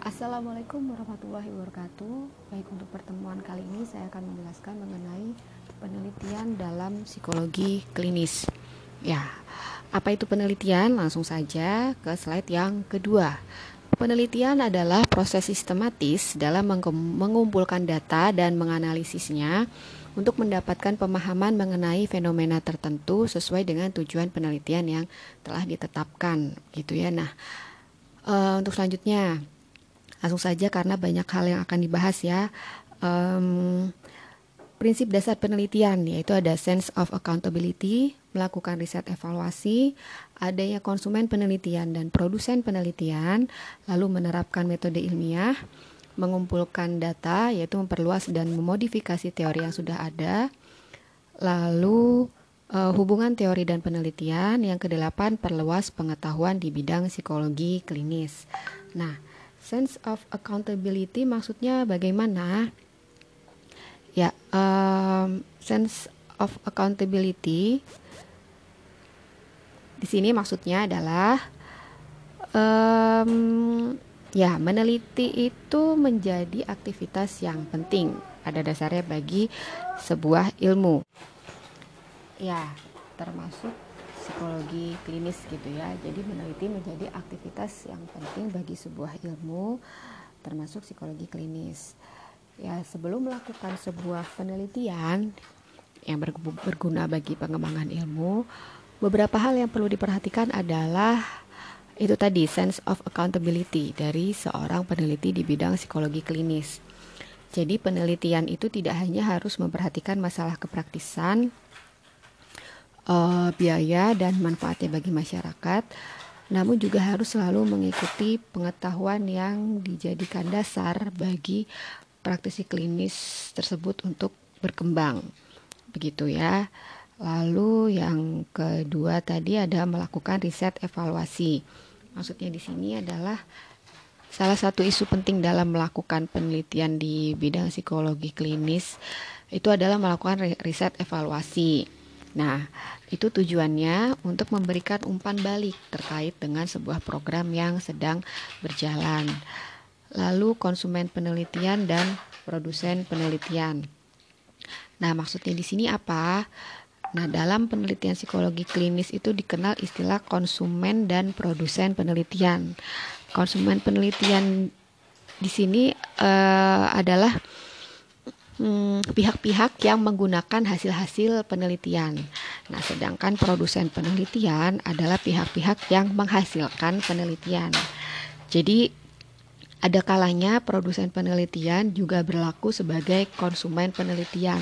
Assalamualaikum warahmatullahi wabarakatuh. Baik untuk pertemuan kali ini saya akan menjelaskan mengenai penelitian dalam psikologi klinis. Ya, apa itu penelitian? Langsung saja ke slide yang kedua. Penelitian adalah proses sistematis dalam mengumpulkan data dan menganalisisnya untuk mendapatkan pemahaman mengenai fenomena tertentu sesuai dengan tujuan penelitian yang telah ditetapkan, gitu ya. Nah, uh, untuk selanjutnya langsung saja karena banyak hal yang akan dibahas ya. Um, prinsip dasar penelitian yaitu ada sense of accountability, melakukan riset evaluasi, adanya konsumen penelitian dan produsen penelitian, lalu menerapkan metode ilmiah, mengumpulkan data yaitu memperluas dan memodifikasi teori yang sudah ada, lalu uh, hubungan teori dan penelitian, yang kedelapan perluas pengetahuan di bidang psikologi klinis. Nah, sense of accountability maksudnya bagaimana? Ya, um, sense of accountability di sini maksudnya adalah um, ya meneliti itu menjadi aktivitas yang penting pada dasarnya bagi sebuah ilmu. Ya, termasuk psikologi klinis gitu ya. Jadi meneliti menjadi aktivitas yang penting bagi sebuah ilmu termasuk psikologi klinis. Ya, sebelum melakukan sebuah penelitian yang berguna bagi pengembangan ilmu, beberapa hal yang perlu diperhatikan adalah itu tadi sense of accountability dari seorang peneliti di bidang psikologi klinis. Jadi penelitian itu tidak hanya harus memperhatikan masalah kepraktisan uh, biaya dan manfaatnya bagi masyarakat, namun juga harus selalu mengikuti pengetahuan yang dijadikan dasar bagi praktisi klinis tersebut untuk berkembang. Begitu ya. Lalu yang kedua tadi ada melakukan riset evaluasi. Maksudnya di sini adalah salah satu isu penting dalam melakukan penelitian di bidang psikologi klinis itu adalah melakukan riset evaluasi. Nah, itu tujuannya untuk memberikan umpan balik terkait dengan sebuah program yang sedang berjalan. Lalu konsumen penelitian dan produsen penelitian. Nah, maksudnya di sini apa? Nah, dalam penelitian psikologi klinis itu dikenal istilah konsumen dan produsen penelitian. Konsumen penelitian di sini uh, adalah Hmm, pihak-pihak hmm, yang menggunakan hasil-hasil penelitian. Nah, sedangkan produsen penelitian adalah pihak-pihak yang menghasilkan penelitian. Jadi ada kalanya produsen penelitian juga berlaku sebagai konsumen penelitian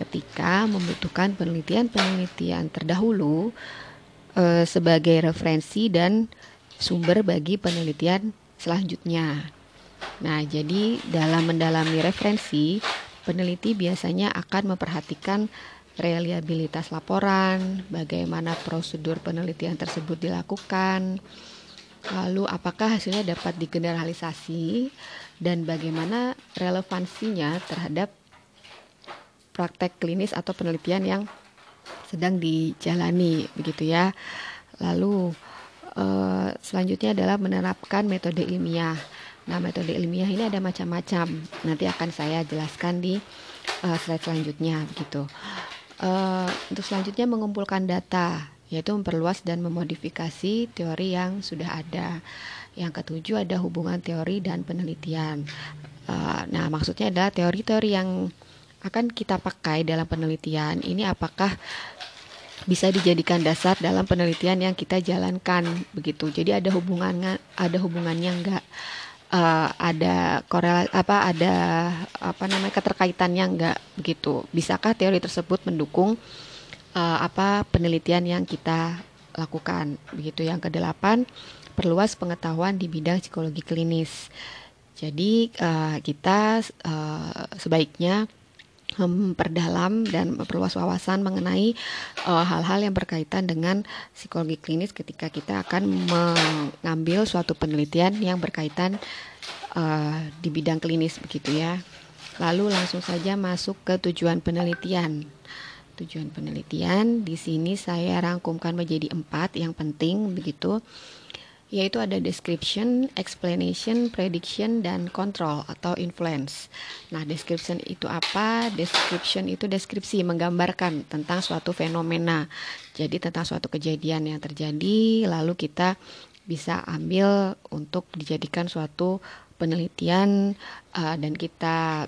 ketika membutuhkan penelitian-penelitian terdahulu eh, sebagai referensi dan sumber bagi penelitian selanjutnya. Nah, jadi dalam mendalami referensi, Peneliti biasanya akan memperhatikan reliabilitas laporan, bagaimana prosedur penelitian tersebut dilakukan, lalu apakah hasilnya dapat digeneralisasi, dan bagaimana relevansinya terhadap praktek klinis atau penelitian yang sedang dijalani, begitu ya. Lalu eh, selanjutnya adalah menerapkan metode ilmiah. Nah, metode ilmiah ini ada macam-macam. Nanti akan saya jelaskan di uh, slide selanjutnya begitu. Uh, untuk selanjutnya mengumpulkan data, yaitu memperluas dan memodifikasi teori yang sudah ada. Yang ketujuh ada hubungan teori dan penelitian. Uh, nah, maksudnya adalah teori-teori yang akan kita pakai dalam penelitian ini apakah bisa dijadikan dasar dalam penelitian yang kita jalankan begitu. Jadi ada hubungannya ada hubungannya enggak uh, ada korel apa ada apa namanya keterkaitannya enggak begitu bisakah teori tersebut mendukung uh, apa penelitian yang kita lakukan? Begitu. Yang kedelapan perluas pengetahuan di bidang psikologi klinis. Jadi uh, kita uh, sebaiknya memperdalam dan memperluas wawasan mengenai uh, hal-hal uh, yang berkaitan dengan psikologi klinis ketika kita akan mengambil suatu penelitian yang berkaitan uh, di bidang klinis begitu ya. Lalu langsung saja masuk ke tujuan penelitian. Tujuan penelitian di sini saya rangkumkan menjadi empat yang penting begitu. Yaitu ada description, explanation, prediction, dan control atau influence. Nah, description itu apa? Description itu deskripsi, menggambarkan tentang suatu fenomena. Jadi tentang suatu kejadian yang terjadi, lalu kita bisa ambil untuk dijadikan suatu penelitian uh, dan kita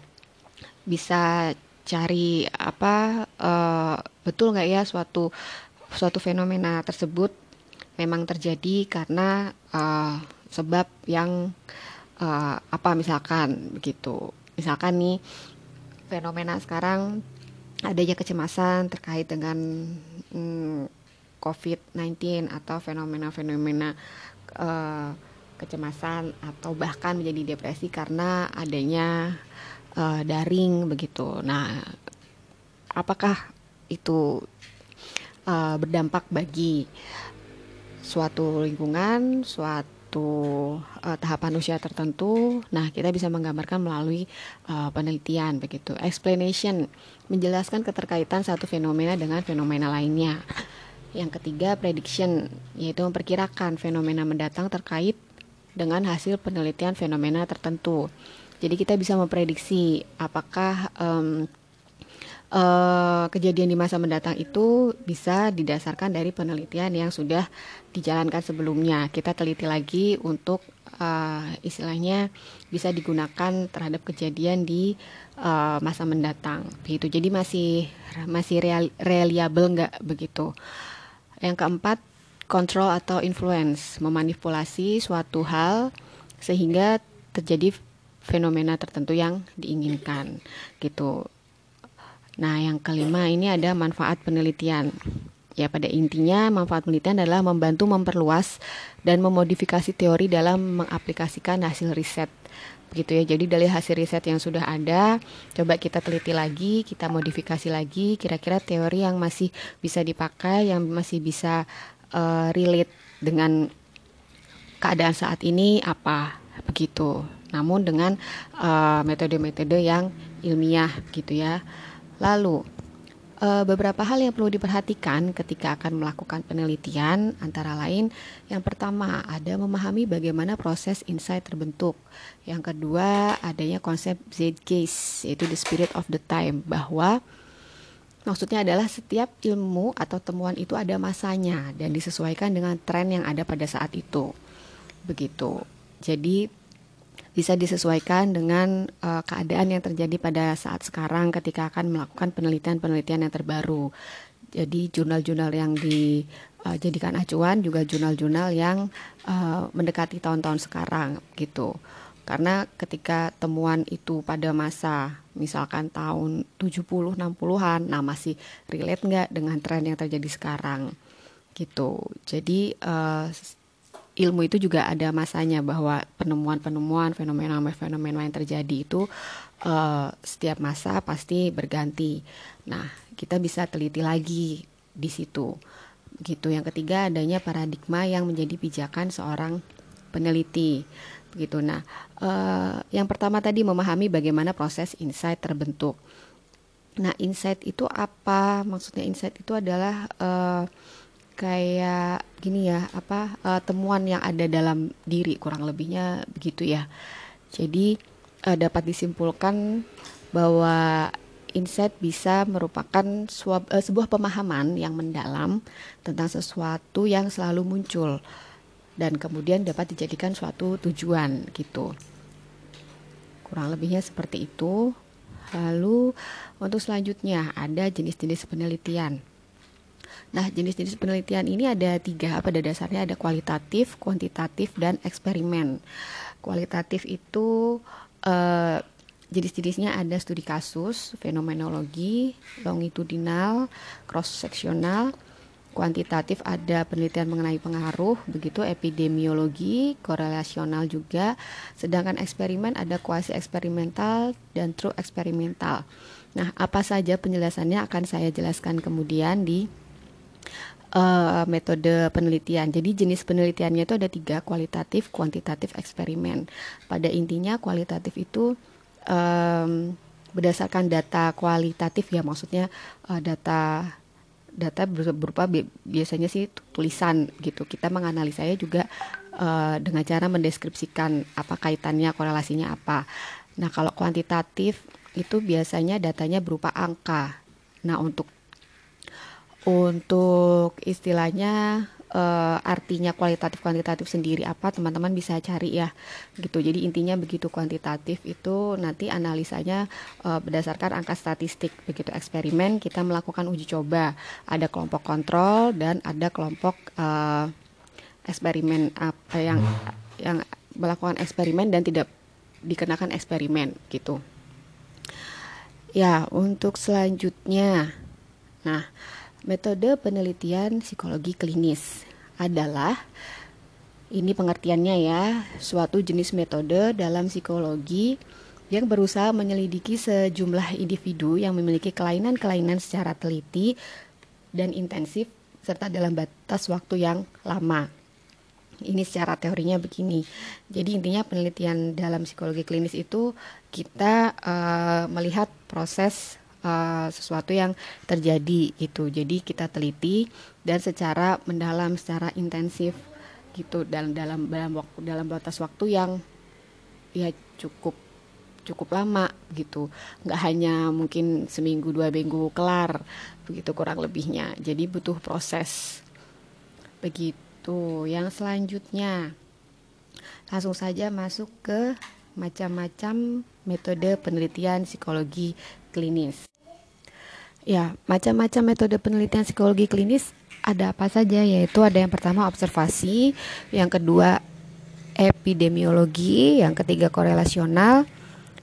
bisa cari apa uh, betul nggak ya suatu suatu fenomena tersebut memang terjadi karena uh, sebab yang uh, apa misalkan begitu misalkan nih fenomena sekarang adanya kecemasan terkait dengan hmm, COVID-19 atau fenomena-fenomena uh, kecemasan atau bahkan menjadi depresi karena adanya uh, daring begitu. Nah, apakah itu uh, berdampak bagi suatu lingkungan, suatu uh, tahapan usia tertentu. Nah, kita bisa menggambarkan melalui uh, penelitian begitu. Explanation menjelaskan keterkaitan satu fenomena dengan fenomena lainnya. Yang ketiga, prediction yaitu memperkirakan fenomena mendatang terkait dengan hasil penelitian fenomena tertentu. Jadi kita bisa memprediksi apakah um, uh, kejadian di masa mendatang itu bisa didasarkan dari penelitian yang sudah dijalankan sebelumnya. Kita teliti lagi untuk uh, istilahnya bisa digunakan terhadap kejadian di uh, masa mendatang. Begitu. Jadi masih masih real, reliable nggak begitu. Yang keempat, kontrol atau influence, memanipulasi suatu hal sehingga terjadi fenomena tertentu yang diinginkan gitu. Nah, yang kelima ini ada manfaat penelitian. Ya, pada intinya manfaat penelitian adalah membantu memperluas dan memodifikasi teori dalam mengaplikasikan hasil riset. Begitu ya. Jadi dari hasil riset yang sudah ada, coba kita teliti lagi, kita modifikasi lagi kira-kira teori yang masih bisa dipakai, yang masih bisa uh, relate dengan keadaan saat ini apa begitu. Namun dengan eh, metode-metode uh, yang ilmiah gitu ya. Lalu, uh, beberapa hal yang perlu diperhatikan ketika akan melakukan penelitian antara lain yang pertama ada memahami bagaimana proses insight terbentuk. Yang kedua, adanya konsep zeitgeist yaitu the spirit of the time bahwa maksudnya adalah setiap ilmu atau temuan itu ada masanya dan disesuaikan dengan tren yang ada pada saat itu. Begitu. Jadi bisa disesuaikan dengan uh, keadaan yang terjadi pada saat sekarang ketika akan melakukan penelitian-penelitian yang terbaru. Jadi jurnal-jurnal yang dijadikan uh, acuan juga jurnal-jurnal yang uh, mendekati tahun-tahun sekarang gitu. Karena ketika temuan itu pada masa misalkan tahun 70 60-an, nah masih relate nggak dengan tren yang terjadi sekarang gitu. Jadi uh, ilmu itu juga ada masanya bahwa penemuan-penemuan fenomena-fenomena yang terjadi itu uh, setiap masa pasti berganti. Nah, kita bisa teliti lagi di situ. Gitu. Yang ketiga adanya paradigma yang menjadi pijakan seorang peneliti. Begitu. Nah, uh, yang pertama tadi memahami bagaimana proses insight terbentuk. Nah, insight itu apa? Maksudnya insight itu adalah uh, kayak gini ya apa uh, temuan yang ada dalam diri kurang lebihnya begitu ya. Jadi uh, dapat disimpulkan bahwa insight bisa merupakan suap, uh, sebuah pemahaman yang mendalam tentang sesuatu yang selalu muncul dan kemudian dapat dijadikan suatu tujuan gitu. Kurang lebihnya seperti itu. Lalu untuk selanjutnya ada jenis-jenis penelitian Nah, jenis-jenis penelitian ini ada tiga. Pada dasarnya ada kualitatif, kuantitatif, dan eksperimen. Kualitatif itu uh, jenis-jenisnya ada studi kasus, fenomenologi, longitudinal, cross-seksional. Kuantitatif ada penelitian mengenai pengaruh, begitu epidemiologi, korelasional juga. Sedangkan eksperimen ada kuasi eksperimental dan true eksperimental. Nah, apa saja penjelasannya akan saya jelaskan kemudian di uh, metode penelitian. Jadi jenis penelitiannya itu ada tiga, kualitatif, kuantitatif, eksperimen. Pada intinya kualitatif itu um, berdasarkan data kualitatif ya, maksudnya uh, data data berupa biasanya sih tulisan gitu. Kita menganalisanya juga uh, dengan cara mendeskripsikan apa kaitannya korelasinya apa. Nah kalau kuantitatif itu biasanya datanya berupa angka. Nah untuk untuk istilahnya uh, artinya kualitatif kuantitatif sendiri apa teman-teman bisa cari ya gitu. Jadi intinya begitu kuantitatif itu nanti analisanya uh, berdasarkan angka statistik. Begitu eksperimen kita melakukan uji coba. Ada kelompok kontrol dan ada kelompok uh, eksperimen apa yang yang melakukan eksperimen dan tidak dikenakan eksperimen gitu. Ya untuk selanjutnya. Nah Metode penelitian psikologi klinis adalah ini pengertiannya ya, suatu jenis metode dalam psikologi yang berusaha menyelidiki sejumlah individu yang memiliki kelainan-kelainan secara teliti dan intensif serta dalam batas waktu yang lama. Ini secara teorinya begini. Jadi intinya penelitian dalam psikologi klinis itu kita uh, melihat proses uh, sesuatu yang terjadi gitu. Jadi kita teliti dan secara mendalam, secara intensif gitu. Dalam dalam dalam waktu dalam batas waktu yang ya cukup cukup lama gitu. Nggak hanya mungkin seminggu dua minggu kelar begitu kurang lebihnya. Jadi butuh proses begitu. Yang selanjutnya langsung saja masuk ke macam-macam metode penelitian psikologi klinis Ya, macam-macam metode penelitian psikologi klinis ada apa saja yaitu ada yang pertama observasi, yang kedua epidemiologi, yang ketiga korelasional,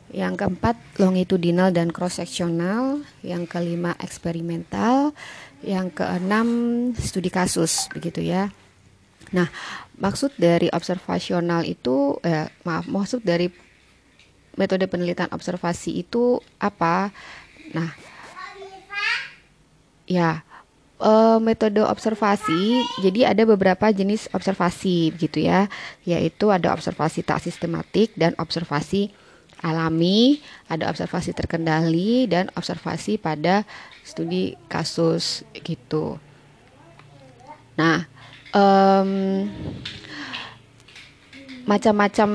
yang keempat longitudinal dan cross sectional, yang kelima eksperimental, yang keenam studi kasus begitu ya. Nah, maksud dari observasional itu eh, maaf, maksud dari metode penelitian observasi itu apa? Nah, Ya, uh, metode observasi. Jadi ada beberapa jenis observasi gitu ya, yaitu ada observasi tak sistematik dan observasi alami, ada observasi terkendali dan observasi pada studi kasus gitu. Nah, um, macam-macam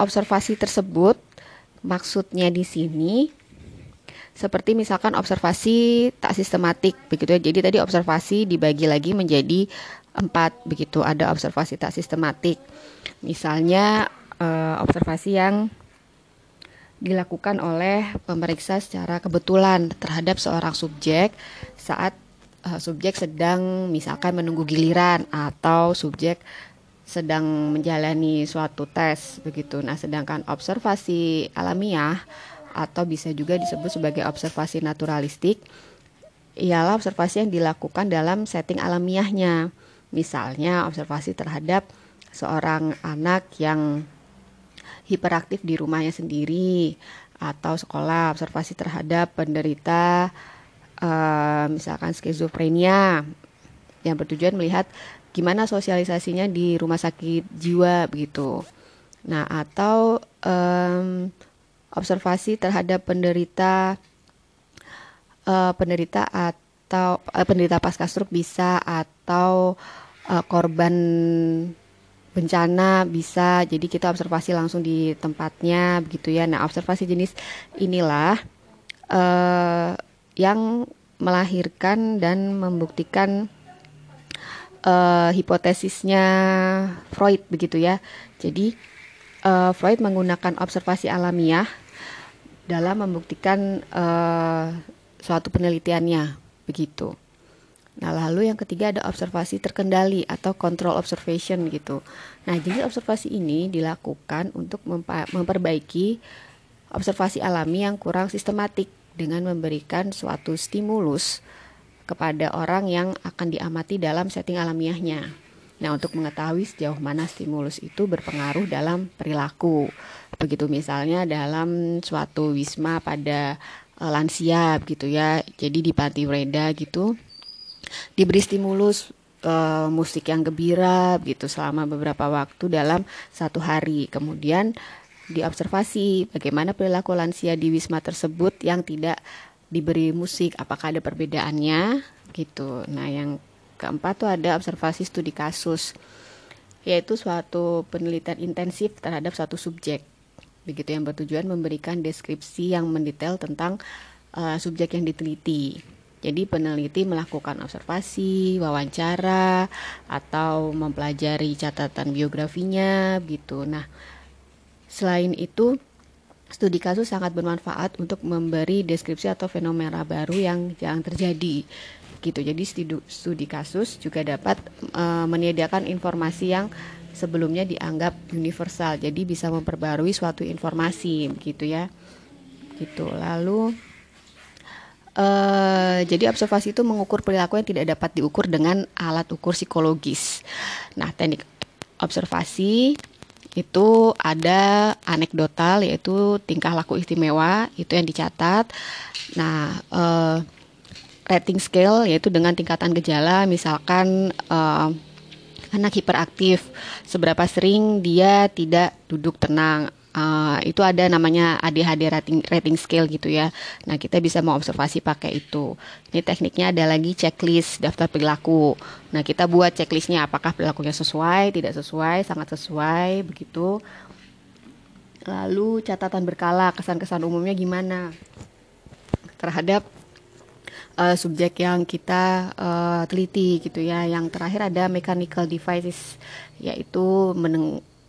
observasi tersebut maksudnya di sini seperti misalkan observasi tak sistematik begitu ya. Jadi tadi observasi dibagi lagi menjadi empat begitu. Ada observasi tak sistematik. Misalnya uh, observasi yang dilakukan oleh pemeriksa secara kebetulan terhadap seorang subjek saat uh, subjek sedang misalkan menunggu giliran atau subjek sedang menjalani suatu tes begitu. Nah, sedangkan observasi alamiah atau bisa juga disebut sebagai observasi naturalistik ialah observasi yang dilakukan dalam setting alamiahnya. Misalnya observasi terhadap seorang anak yang hiperaktif di rumahnya sendiri atau sekolah observasi terhadap penderita uh, misalkan skizofrenia yang bertujuan melihat gimana sosialisasinya di rumah sakit jiwa begitu. Nah, atau um, observasi terhadap penderita uh, penderita atau uh, penderita pasca stroke bisa atau uh, korban bencana bisa jadi kita observasi langsung di tempatnya begitu ya nah observasi jenis inilah uh, yang melahirkan dan membuktikan uh, hipotesisnya Freud begitu ya jadi uh, Freud menggunakan observasi alamiah dalam membuktikan uh, suatu penelitiannya begitu. Nah, lalu yang ketiga ada observasi terkendali atau control observation gitu. Nah, jadi observasi ini dilakukan untuk memperbaiki observasi alami yang kurang sistematik dengan memberikan suatu stimulus kepada orang yang akan diamati dalam setting alamiahnya. Nah, untuk mengetahui sejauh mana stimulus itu berpengaruh dalam perilaku. Begitu misalnya dalam suatu wisma pada uh, lansia gitu ya. Jadi di panti Reda gitu diberi stimulus uh, musik yang gembira gitu selama beberapa waktu dalam satu hari. Kemudian diobservasi bagaimana perilaku lansia di wisma tersebut yang tidak diberi musik, apakah ada perbedaannya gitu. Nah, yang keempat tuh ada observasi studi kasus yaitu suatu penelitian intensif terhadap suatu subjek. Begitu yang bertujuan memberikan deskripsi yang mendetail tentang uh, subjek yang diteliti. Jadi peneliti melakukan observasi, wawancara, atau mempelajari catatan biografinya, gitu. Nah, selain itu studi kasus sangat bermanfaat untuk memberi deskripsi atau fenomena baru yang yang terjadi gitu. Jadi studi, studi kasus juga dapat e, menyediakan informasi yang sebelumnya dianggap universal. Jadi bisa memperbarui suatu informasi gitu ya. Gitu. Lalu e, jadi observasi itu mengukur perilaku yang tidak dapat diukur dengan alat ukur psikologis. Nah, teknik observasi itu ada anekdotal yaitu tingkah laku istimewa itu yang dicatat. Nah, eh, rating scale yaitu dengan tingkatan gejala misalkan uh, anak hiperaktif seberapa sering dia tidak duduk tenang uh, itu ada namanya ADHD rating rating scale gitu ya. Nah, kita bisa mengobservasi pakai itu. Ini tekniknya ada lagi checklist daftar perilaku. Nah, kita buat checklistnya apakah perilakunya sesuai, tidak sesuai, sangat sesuai begitu. Lalu catatan berkala, kesan-kesan umumnya gimana terhadap uh, subjek yang kita uh, teliti gitu ya. Yang terakhir ada mechanical devices yaitu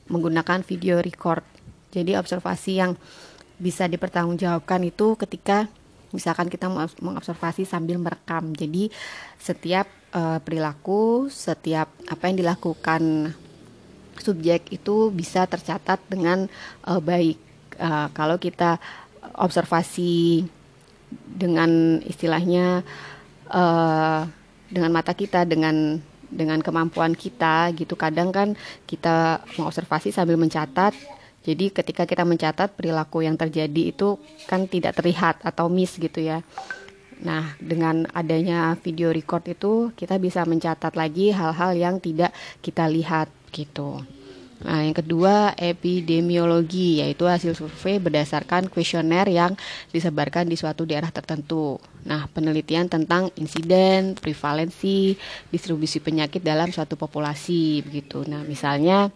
menggunakan video record. Jadi observasi yang bisa dipertanggungjawabkan itu ketika misalkan kita mengobservasi sambil merekam. Jadi setiap uh, perilaku, setiap apa yang dilakukan subjek itu bisa tercatat dengan uh, baik. Uh, kalau kita observasi dengan istilahnya uh, dengan mata kita dengan dengan kemampuan kita gitu kadang kan kita mengobservasi sambil mencatat jadi ketika kita mencatat perilaku yang terjadi itu kan tidak terlihat atau miss gitu ya nah dengan adanya video record itu kita bisa mencatat lagi hal-hal yang tidak kita lihat gitu Nah, yang kedua epidemiologi yaitu hasil survei berdasarkan kuesioner yang disebarkan di suatu daerah tertentu. Nah, penelitian tentang insiden, prevalensi, distribusi penyakit dalam suatu populasi begitu. Nah, misalnya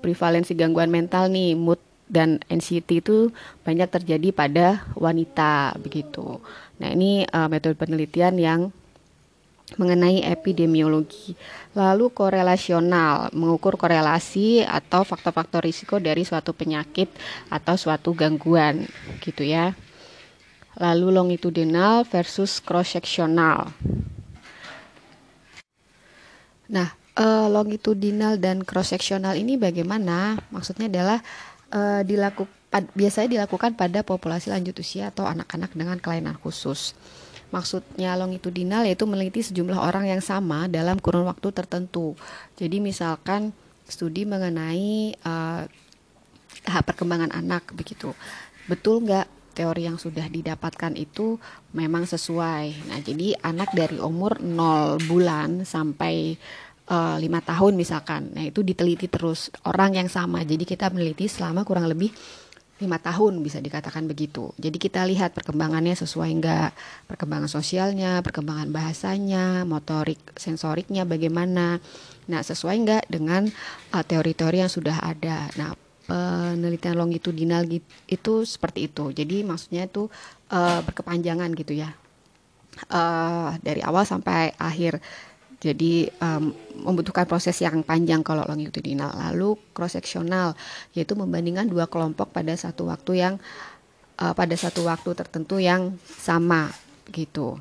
prevalensi gangguan mental nih, mood dan anxiety itu banyak terjadi pada wanita begitu. Nah, ini uh, metode penelitian yang mengenai epidemiologi. Lalu korelasional, mengukur korelasi atau faktor-faktor risiko dari suatu penyakit atau suatu gangguan, gitu ya. Lalu longitudinal versus cross sectional. Nah, uh, longitudinal dan cross sectional ini bagaimana? Maksudnya adalah uh, dilakukan biasanya dilakukan pada populasi lanjut usia atau anak-anak dengan kelainan khusus. Maksudnya longitudinal yaitu meneliti sejumlah orang yang sama dalam kurun waktu tertentu. Jadi misalkan studi mengenai uh, tahap perkembangan anak begitu. Betul nggak teori yang sudah didapatkan itu memang sesuai. Nah, jadi anak dari umur 0 bulan sampai uh, lima tahun misalkan, nah itu diteliti terus orang yang sama. Jadi kita meneliti selama kurang lebih lima tahun bisa dikatakan begitu. Jadi kita lihat perkembangannya sesuai enggak, perkembangan sosialnya, perkembangan bahasanya, motorik, sensoriknya bagaimana. Nah sesuai enggak dengan uh, teori-teori uh, yang sudah ada. Nah penelitian longitudinal itu seperti itu. Jadi maksudnya itu uh, berkepanjangan gitu ya. Uh, dari awal sampai akhir jadi um, membutuhkan proses yang panjang kalau longitudinal. Lalu cross sectional yaitu membandingkan dua kelompok pada satu waktu yang uh, pada satu waktu tertentu yang sama gitu.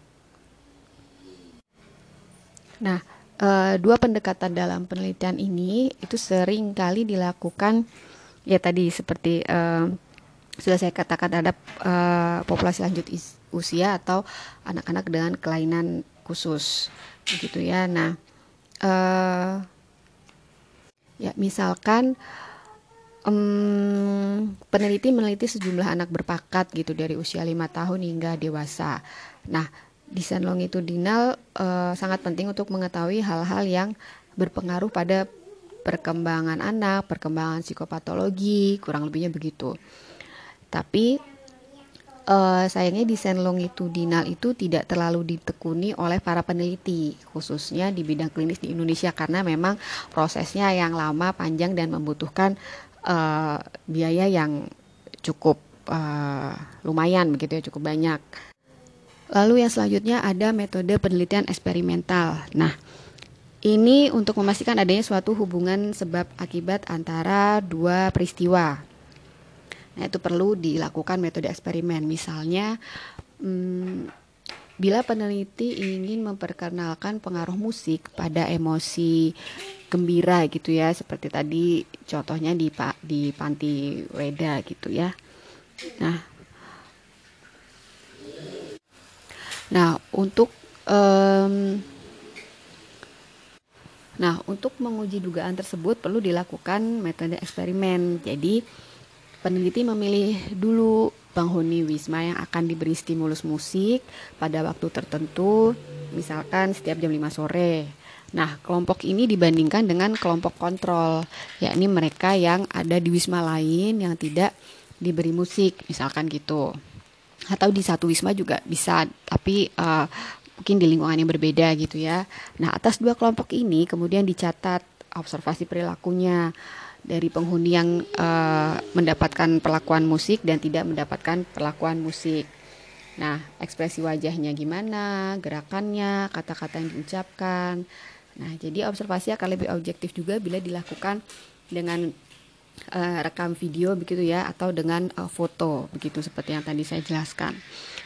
Nah, uh, dua pendekatan dalam penelitian ini itu sering kali dilakukan ya tadi seperti uh, sudah saya katakan terhadap uh, populasi lanjut usia atau anak-anak dengan kelainan khusus gitu ya nah uh, ya misalkan um, peneliti meneliti sejumlah anak berpakat gitu dari usia lima tahun hingga dewasa nah desain longitudinal uh, sangat penting untuk mengetahui hal-hal yang berpengaruh pada perkembangan anak, perkembangan psikopatologi, kurang lebihnya begitu. Tapi uh, sayangnya desain longitudinal itu tidak terlalu ditekuni oleh para peneliti, khususnya di bidang klinis di Indonesia karena memang prosesnya yang lama, panjang dan membutuhkan uh, biaya yang cukup uh, lumayan begitu ya, cukup banyak. Lalu yang selanjutnya ada metode penelitian eksperimental. Nah, ini untuk memastikan adanya suatu hubungan sebab akibat antara dua peristiwa. Nah, itu perlu dilakukan metode eksperimen. Misalnya, hmm, bila peneliti ingin memperkenalkan pengaruh musik pada emosi gembira gitu ya, seperti tadi contohnya di di panti Weda gitu ya. Nah, nah untuk um, Nah, untuk menguji dugaan tersebut perlu dilakukan metode eksperimen. Jadi, peneliti memilih dulu penghuni Wisma yang akan diberi stimulus musik pada waktu tertentu, misalkan setiap jam 5 sore. Nah, kelompok ini dibandingkan dengan kelompok kontrol, yakni mereka yang ada di wisma lain yang tidak diberi musik, misalkan gitu. Atau di satu wisma juga bisa, tapi uh, mungkin di lingkungan yang berbeda gitu ya. Nah, atas dua kelompok ini kemudian dicatat observasi perilakunya dari penghuni yang uh, mendapatkan perlakuan musik dan tidak mendapatkan perlakuan musik. Nah, ekspresi wajahnya gimana, gerakannya, kata-kata yang diucapkan. Nah, jadi observasi akan lebih objektif juga bila dilakukan dengan uh, rekam video begitu ya atau dengan uh, foto begitu seperti yang tadi saya jelaskan.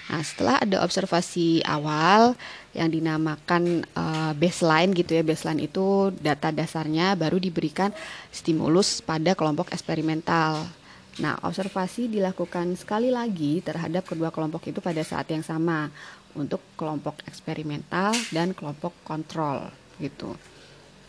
Nah, setelah ada observasi awal yang dinamakan uh, baseline gitu ya, baseline itu data dasarnya baru diberikan stimulus pada kelompok eksperimental. Nah, observasi dilakukan sekali lagi terhadap kedua kelompok itu pada saat yang sama untuk kelompok eksperimental dan kelompok kontrol gitu.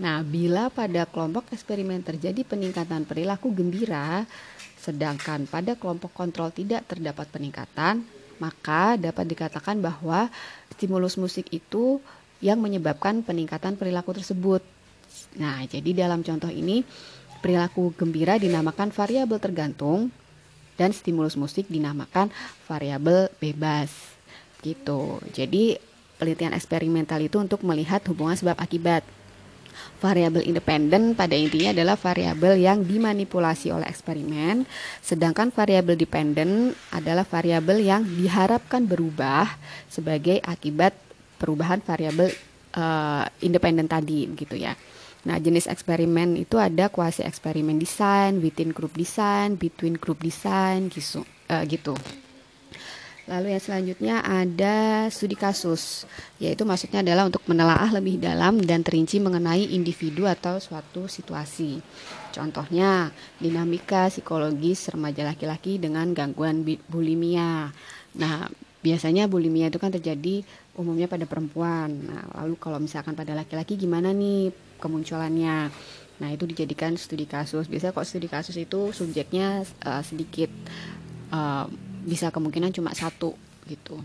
Nah, bila pada kelompok eksperimen terjadi peningkatan perilaku gembira, sedangkan pada kelompok kontrol tidak terdapat peningkatan, maka dapat dikatakan bahwa stimulus musik itu yang menyebabkan peningkatan perilaku tersebut. Nah, jadi dalam contoh ini perilaku gembira dinamakan variabel tergantung dan stimulus musik dinamakan variabel bebas. Gitu. Jadi penelitian eksperimental itu untuk melihat hubungan sebab akibat Variabel independen pada intinya adalah variabel yang dimanipulasi oleh eksperimen, sedangkan variabel dependen adalah variabel yang diharapkan berubah sebagai akibat perubahan variabel uh, independen tadi gitu ya. Nah, jenis eksperimen itu ada kuasi eksperimen design, within group design, between group design gitu. Uh, gitu. Lalu yang selanjutnya ada studi kasus, yaitu maksudnya adalah untuk menelaah lebih dalam dan terinci mengenai individu atau suatu situasi. Contohnya, dinamika psikologis remaja laki-laki dengan gangguan bulimia. Nah, biasanya bulimia itu kan terjadi umumnya pada perempuan. Nah, lalu kalau misalkan pada laki-laki gimana nih kemunculannya? Nah, itu dijadikan studi kasus. Biasanya kok studi kasus itu subjeknya uh, sedikit uh, bisa kemungkinan cuma satu gitu.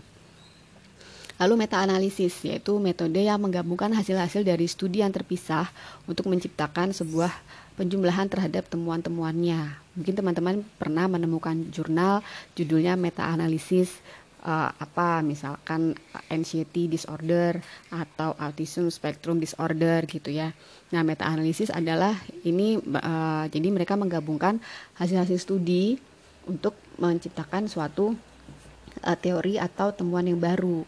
Lalu meta analisis yaitu metode yang menggabungkan hasil-hasil dari studi yang terpisah untuk menciptakan sebuah penjumlahan terhadap temuan-temuannya. Mungkin teman-teman pernah menemukan jurnal judulnya meta analisis uh, apa misalkan anxiety disorder atau autism spectrum disorder gitu ya. Nah, meta analisis adalah ini uh, jadi mereka menggabungkan hasil-hasil studi untuk menciptakan suatu uh, teori atau temuan yang baru.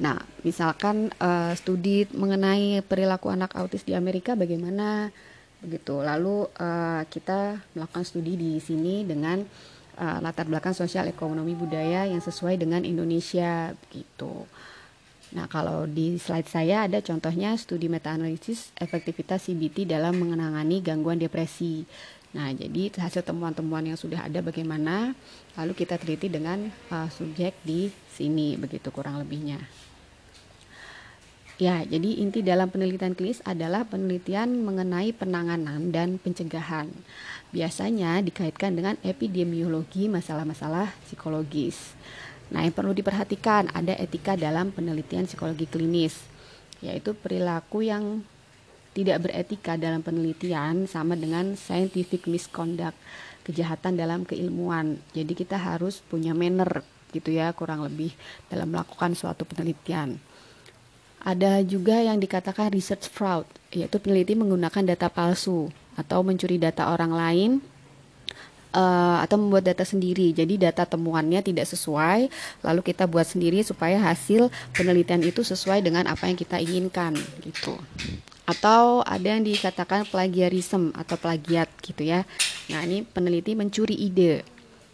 Nah, misalkan uh, studi mengenai perilaku anak autis di Amerika bagaimana begitu. Lalu uh, kita melakukan studi di sini dengan uh, latar belakang sosial ekonomi budaya yang sesuai dengan Indonesia begitu. Nah, kalau di slide saya ada contohnya studi meta-analisis efektivitas CBT dalam mengenangani gangguan depresi. Nah, jadi hasil temuan-temuan yang sudah ada bagaimana, lalu kita teliti dengan uh, subjek di sini, begitu kurang lebihnya. Ya, jadi inti dalam penelitian klinis adalah penelitian mengenai penanganan dan pencegahan. Biasanya dikaitkan dengan epidemiologi masalah-masalah psikologis. Nah, yang perlu diperhatikan ada etika dalam penelitian psikologi klinis, yaitu perilaku yang tidak beretika dalam penelitian sama dengan scientific misconduct, kejahatan dalam keilmuan. Jadi kita harus punya manner gitu ya kurang lebih dalam melakukan suatu penelitian. Ada juga yang dikatakan research fraud, yaitu peneliti menggunakan data palsu atau mencuri data orang lain uh, atau membuat data sendiri. Jadi data temuannya tidak sesuai, lalu kita buat sendiri supaya hasil penelitian itu sesuai dengan apa yang kita inginkan gitu. Atau ada yang dikatakan plagiarism atau plagiat gitu ya. Nah, ini peneliti mencuri ide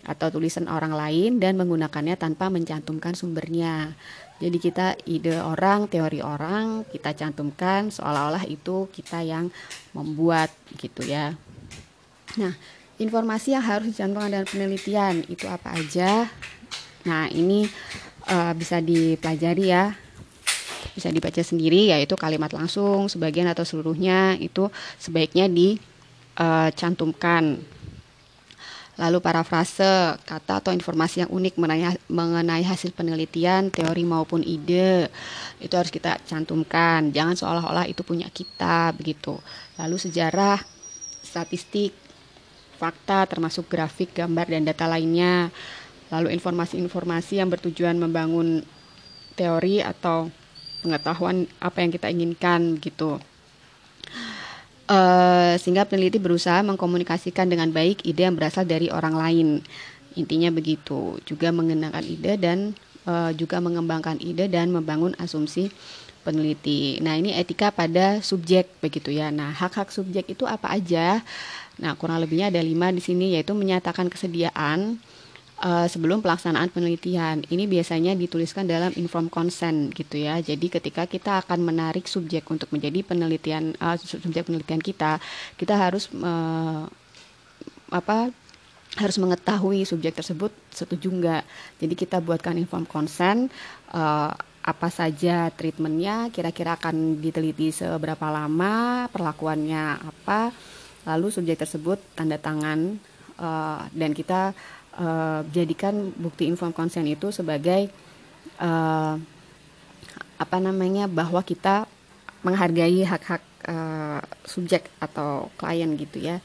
atau tulisan orang lain dan menggunakannya tanpa mencantumkan sumbernya. Jadi kita ide orang, teori orang kita cantumkan seolah-olah itu kita yang membuat gitu ya. Nah, informasi yang harus dicantumkan dalam penelitian itu apa aja? Nah, ini uh, bisa dipelajari ya. Bisa dibaca sendiri yaitu kalimat langsung, sebagian atau seluruhnya itu sebaiknya dicantumkan. Uh, Lalu parafrase, kata atau informasi yang unik mengenai hasil penelitian, teori maupun ide, itu harus kita cantumkan. Jangan seolah-olah itu punya kita, begitu. Lalu sejarah, statistik, fakta termasuk grafik, gambar, dan data lainnya. Lalu informasi-informasi yang bertujuan membangun teori atau pengetahuan apa yang kita inginkan, gitu. Uh, sehingga peneliti berusaha mengkomunikasikan dengan baik ide yang berasal dari orang lain. Intinya begitu. Juga mengenakan ide dan uh, juga mengembangkan ide dan membangun asumsi peneliti. Nah, ini etika pada subjek begitu ya. Nah, hak-hak subjek itu apa aja? Nah, kurang lebihnya ada lima di sini yaitu menyatakan kesediaan uh, sebelum pelaksanaan penelitian. Ini biasanya dituliskan dalam inform consent gitu ya. Jadi ketika kita akan menarik subjek untuk menjadi penelitian uh, subjek penelitian kita, kita harus uh, apa harus mengetahui subjek tersebut setuju enggak. Jadi kita buatkan inform consent uh, apa saja treatmentnya, kira-kira akan diteliti seberapa lama, perlakuannya apa, lalu subjek tersebut tanda tangan uh, dan kita uh, jadikan bukti inform consent itu sebagai uh, apa namanya bahwa kita menghargai hak-hak uh, subjek atau klien gitu ya.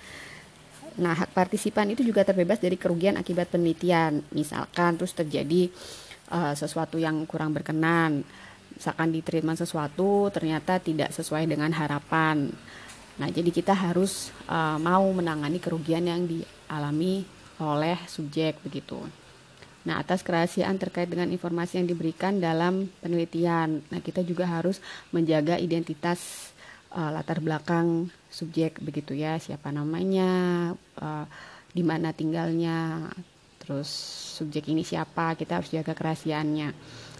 Nah, hak partisipan itu juga terbebas dari kerugian akibat penelitian. Misalkan terus terjadi uh, sesuatu yang kurang berkenan, misalkan di treatment sesuatu ternyata tidak sesuai dengan harapan. Nah, jadi kita harus uh, mau menangani kerugian yang dialami oleh subjek begitu. Nah, atas kerahasiaan terkait dengan informasi yang diberikan dalam penelitian. Nah, kita juga harus menjaga identitas uh, latar belakang subjek begitu ya, siapa namanya, uh, di mana tinggalnya, terus subjek ini siapa, kita harus jaga kerahasiaannya.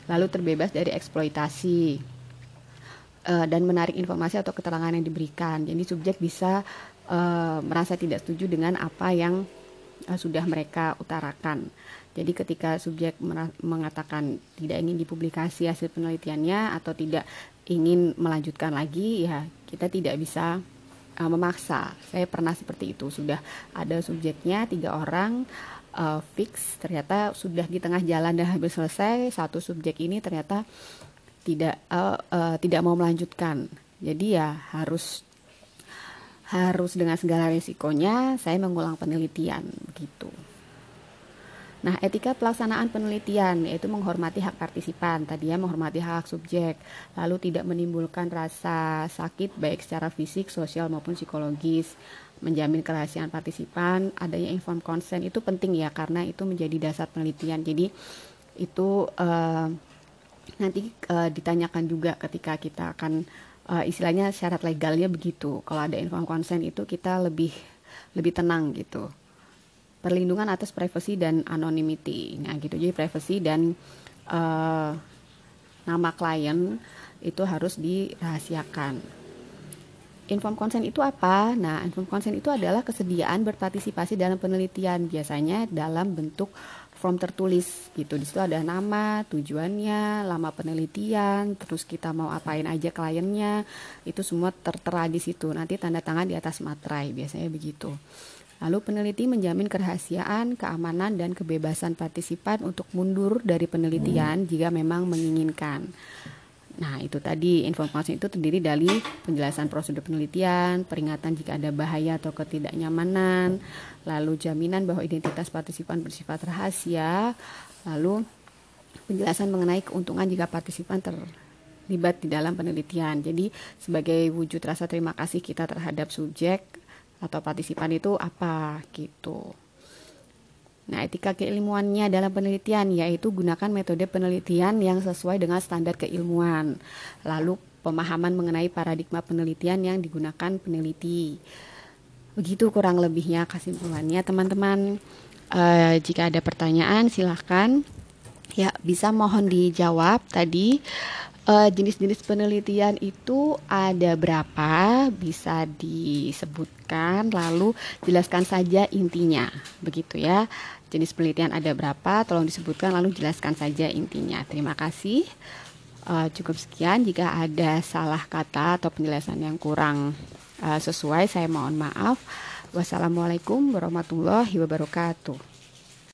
Lalu terbebas dari eksploitasi uh, dan menarik informasi atau keterangan yang diberikan. Jadi subjek bisa uh, merasa tidak setuju dengan apa yang sudah mereka utarakan. Jadi ketika subjek mengatakan tidak ingin dipublikasi hasil penelitiannya atau tidak ingin melanjutkan lagi, ya kita tidak bisa uh, memaksa. Saya pernah seperti itu. Sudah ada subjeknya tiga orang uh, fix, ternyata sudah di tengah jalan dan habis selesai satu subjek ini ternyata tidak uh, uh, tidak mau melanjutkan. Jadi ya harus harus dengan segala risikonya saya mengulang penelitian begitu. Nah, etika pelaksanaan penelitian yaitu menghormati hak partisipan, tadi ya menghormati hak subjek, lalu tidak menimbulkan rasa sakit baik secara fisik, sosial maupun psikologis, menjamin kerahasiaan partisipan, adanya informed consent itu penting ya karena itu menjadi dasar penelitian. Jadi itu uh, nanti uh, ditanyakan juga ketika kita akan uh, istilahnya syarat legalnya begitu. Kalau ada inform consent itu kita lebih lebih tenang gitu. Perlindungan atas privasi dan anonymity. Nah, gitu. Jadi privasi dan uh, nama klien itu harus dirahasiakan. Inform consent itu apa? Nah, inform consent itu adalah kesediaan berpartisipasi dalam penelitian, biasanya dalam bentuk form tertulis gitu. Di situ ada nama, tujuannya, lama penelitian, terus kita mau apain aja kliennya, itu semua tertera di situ. Nanti tanda tangan di atas materai, biasanya begitu. Lalu peneliti menjamin kerahasiaan, keamanan, dan kebebasan partisipan untuk mundur dari penelitian jika memang menginginkan. Nah, itu tadi informasi itu terdiri dari penjelasan prosedur penelitian, peringatan jika ada bahaya atau ketidaknyamanan, lalu jaminan bahwa identitas partisipan bersifat rahasia, lalu penjelasan mengenai keuntungan jika partisipan terlibat di dalam penelitian. Jadi sebagai wujud rasa terima kasih kita terhadap subjek atau partisipan itu apa gitu. Nah, etika keilmuannya dalam penelitian yaitu gunakan metode penelitian yang sesuai dengan standar keilmuan. Lalu pemahaman mengenai paradigma penelitian yang digunakan peneliti. Begitu kurang lebihnya kesimpulannya teman-teman. Uh, jika ada pertanyaan silahkan Ya, bisa mohon dijawab tadi jenis-jenis penelitian itu ada berapa? Bisa disebutkan lalu jelaskan saja intinya. Begitu ya. Jenis penelitian ada berapa? Tolong disebutkan lalu jelaskan saja intinya. Terima kasih. Uh, cukup sekian. Jika ada salah kata atau penjelasan yang kurang uh, sesuai, saya mohon maaf. Wassalamualaikum warahmatullahi wabarakatuh.